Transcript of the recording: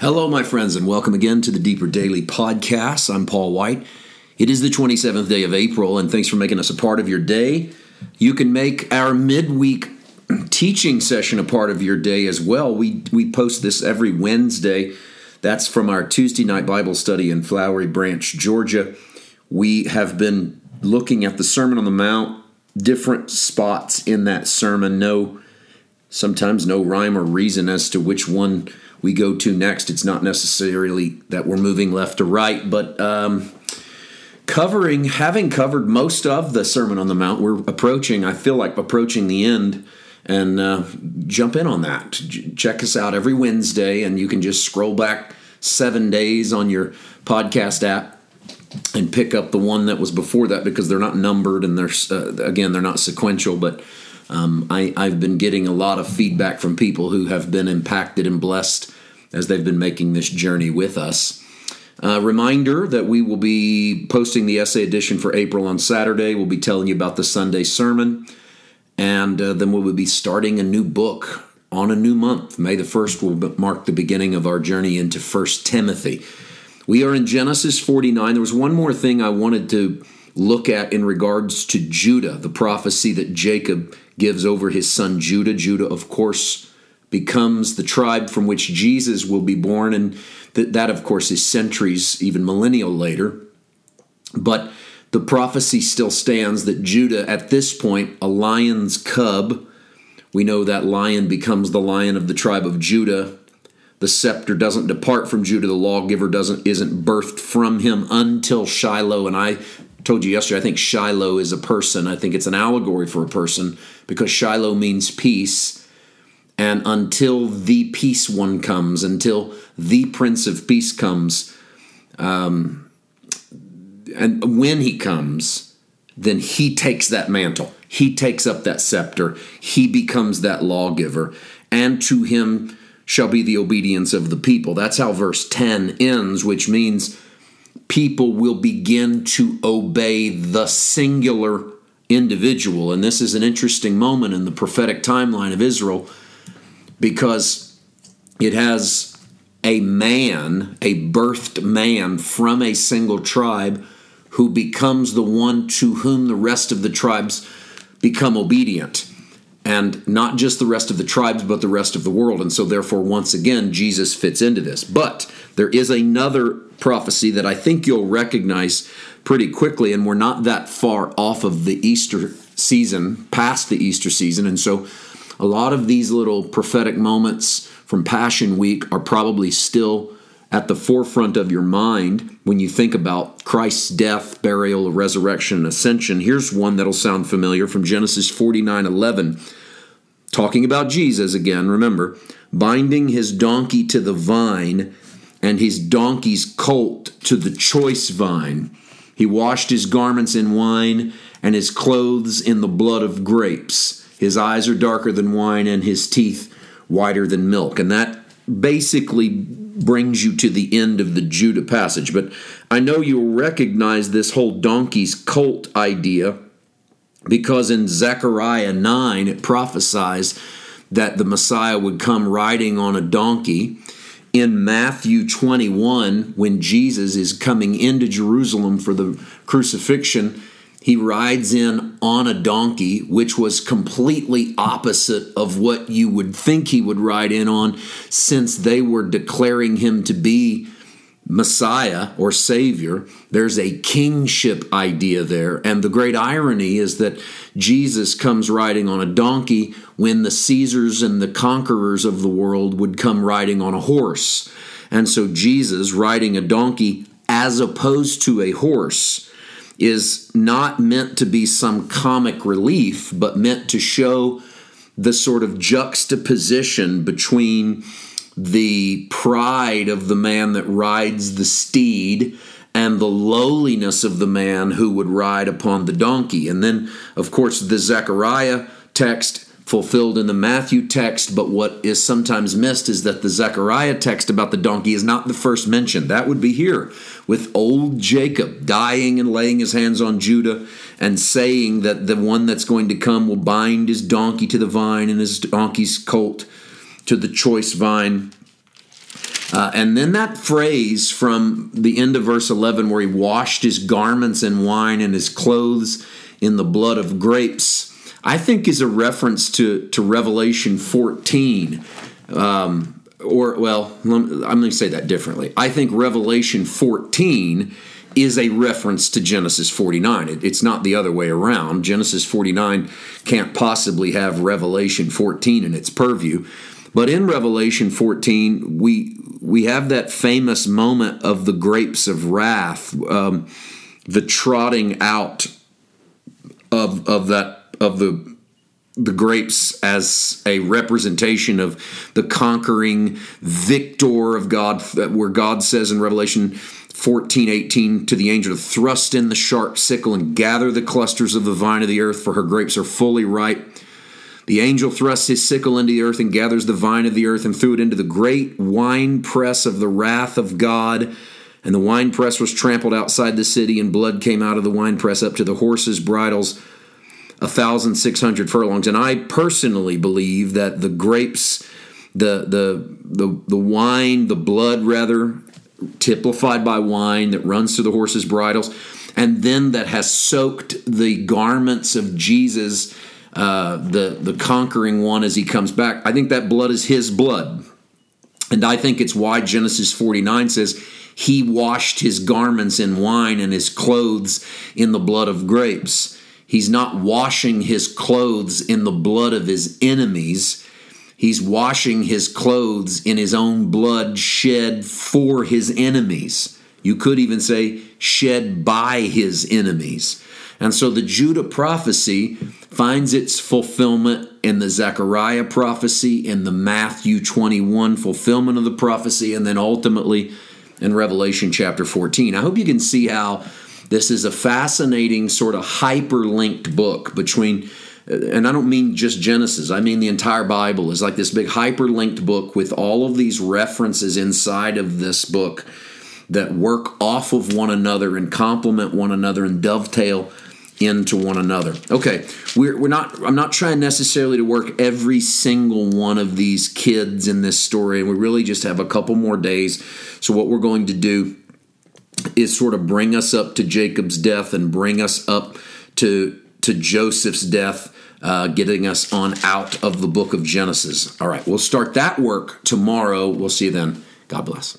Hello, my friends, and welcome again to the Deeper Daily Podcast. I'm Paul White. It is the 27th day of April, and thanks for making us a part of your day. You can make our midweek teaching session a part of your day as well. We, we post this every Wednesday. That's from our Tuesday night Bible study in Flowery Branch, Georgia. We have been looking at the Sermon on the Mount, different spots in that sermon. No, sometimes no rhyme or reason as to which one we go to next. It's not necessarily that we're moving left to right, but um, covering, having covered most of the Sermon on the Mount, we're approaching, I feel like approaching the end. And uh, jump in on that. Check us out every Wednesday, and you can just scroll back seven days on your podcast app and pick up the one that was before that because they're not numbered and they're uh, again they're not sequential but um, I, I've been getting a lot of feedback from people who have been impacted and blessed as they've been making this journey with us. Uh, reminder that we will be posting the essay edition for April on Saturday. We'll be telling you about the Sunday sermon, and uh, then we will be starting a new book on a new month. May the 1st will mark the beginning of our journey into 1 Timothy. We are in Genesis 49. There was one more thing I wanted to look at in regards to Judah, the prophecy that Jacob gives over his son Judah. Judah, of course, becomes the tribe from which Jesus will be born, and that, that of course, is centuries, even millennial later. But the prophecy still stands that Judah, at this point, a lion's cub, we know that lion becomes the lion of the tribe of Judah. The scepter doesn't depart from Judah. The lawgiver doesn't isn't birthed from him until Shiloh. And I told you yesterday, I think Shiloh is a person. I think it's an allegory for a person because Shiloh means peace. And until the peace one comes, until the Prince of Peace comes, um, and when he comes, then he takes that mantle. He takes up that scepter. He becomes that lawgiver. And to him shall be the obedience of the people. That's how verse 10 ends, which means people will begin to obey the singular individual. And this is an interesting moment in the prophetic timeline of Israel because it has a man, a birthed man from a single tribe who becomes the one to whom the rest of the tribes become obedient. And not just the rest of the tribes, but the rest of the world. And so, therefore, once again, Jesus fits into this. But there is another prophecy that I think you'll recognize pretty quickly, and we're not that far off of the Easter season, past the Easter season. And so, a lot of these little prophetic moments from Passion Week are probably still at the forefront of your mind when you think about Christ's death, burial, resurrection, and ascension. Here's one that'll sound familiar from Genesis 49 11. Talking about Jesus again, remember, binding his donkey to the vine and his donkey's colt to the choice vine. He washed his garments in wine and his clothes in the blood of grapes. His eyes are darker than wine and his teeth whiter than milk. And that basically brings you to the end of the Judah passage. But I know you'll recognize this whole donkey's colt idea because in Zechariah 9 it prophesies that the Messiah would come riding on a donkey. In Matthew 21, when Jesus is coming into Jerusalem for the crucifixion, he rides in on a donkey, which was completely opposite of what you would think he would ride in on, since they were declaring him to be Messiah or Savior. There's a kingship idea there. And the great irony is that Jesus comes riding on a donkey when the Caesars and the conquerors of the world would come riding on a horse. And so Jesus riding a donkey as opposed to a horse is not meant to be some comic relief, but meant to show the sort of juxtaposition between the pride of the man that rides the steed and the lowliness of the man who would ride upon the donkey. And then, of course, the Zechariah text fulfilled in the Matthew text, but what is sometimes missed is that the Zechariah text about the donkey is not the first mention. That would be here with old Jacob dying and laying his hands on Judah and saying that the one that's going to come will bind his donkey to the vine and his donkey's colt to the choice vine. Uh, and then that phrase from the end of verse 11, where he washed his garments in wine and his clothes in the blood of grapes, I think is a reference to, to Revelation 14. Um, or, well, I'm going to say that differently. I think Revelation 14 is a reference to Genesis 49. It, it's not the other way around. Genesis 49 can't possibly have Revelation 14 in its purview. But in Revelation 14, we we have that famous moment of the grapes of wrath, um, the trotting out of of that of the the grapes as a representation of the conquering victor of God, where God says in Revelation 14, 18 to the angel to thrust in the sharp sickle and gather the clusters of the vine of the earth, for her grapes are fully ripe. The angel thrusts his sickle into the earth and gathers the vine of the earth and threw it into the great wine press of the wrath of God. And the wine press was trampled outside the city, and blood came out of the wine press up to the horses' bridles, a thousand six hundred furlongs. And I personally believe that the grapes, the the the the wine, the blood rather, typified by wine that runs through the horses' bridles, and then that has soaked the garments of Jesus uh, the the conquering one as he comes back. I think that blood is his blood, and I think it's why Genesis 49 says he washed his garments in wine and his clothes in the blood of grapes. He's not washing his clothes in the blood of his enemies. He's washing his clothes in his own blood shed for his enemies. You could even say shed by his enemies. And so the Judah prophecy finds its fulfillment in the Zechariah prophecy, in the Matthew 21 fulfillment of the prophecy, and then ultimately in Revelation chapter 14. I hope you can see how this is a fascinating sort of hyperlinked book between and I don't mean just Genesis, I mean the entire Bible is like this big hyperlinked book with all of these references inside of this book that work off of one another and complement one another and dovetail into one another. Okay, we're, we're not. I'm not trying necessarily to work every single one of these kids in this story, and we really just have a couple more days. So what we're going to do is sort of bring us up to Jacob's death and bring us up to to Joseph's death. Uh, getting us on out of the book of Genesis. All right, we'll start that work tomorrow. We'll see you then. God bless.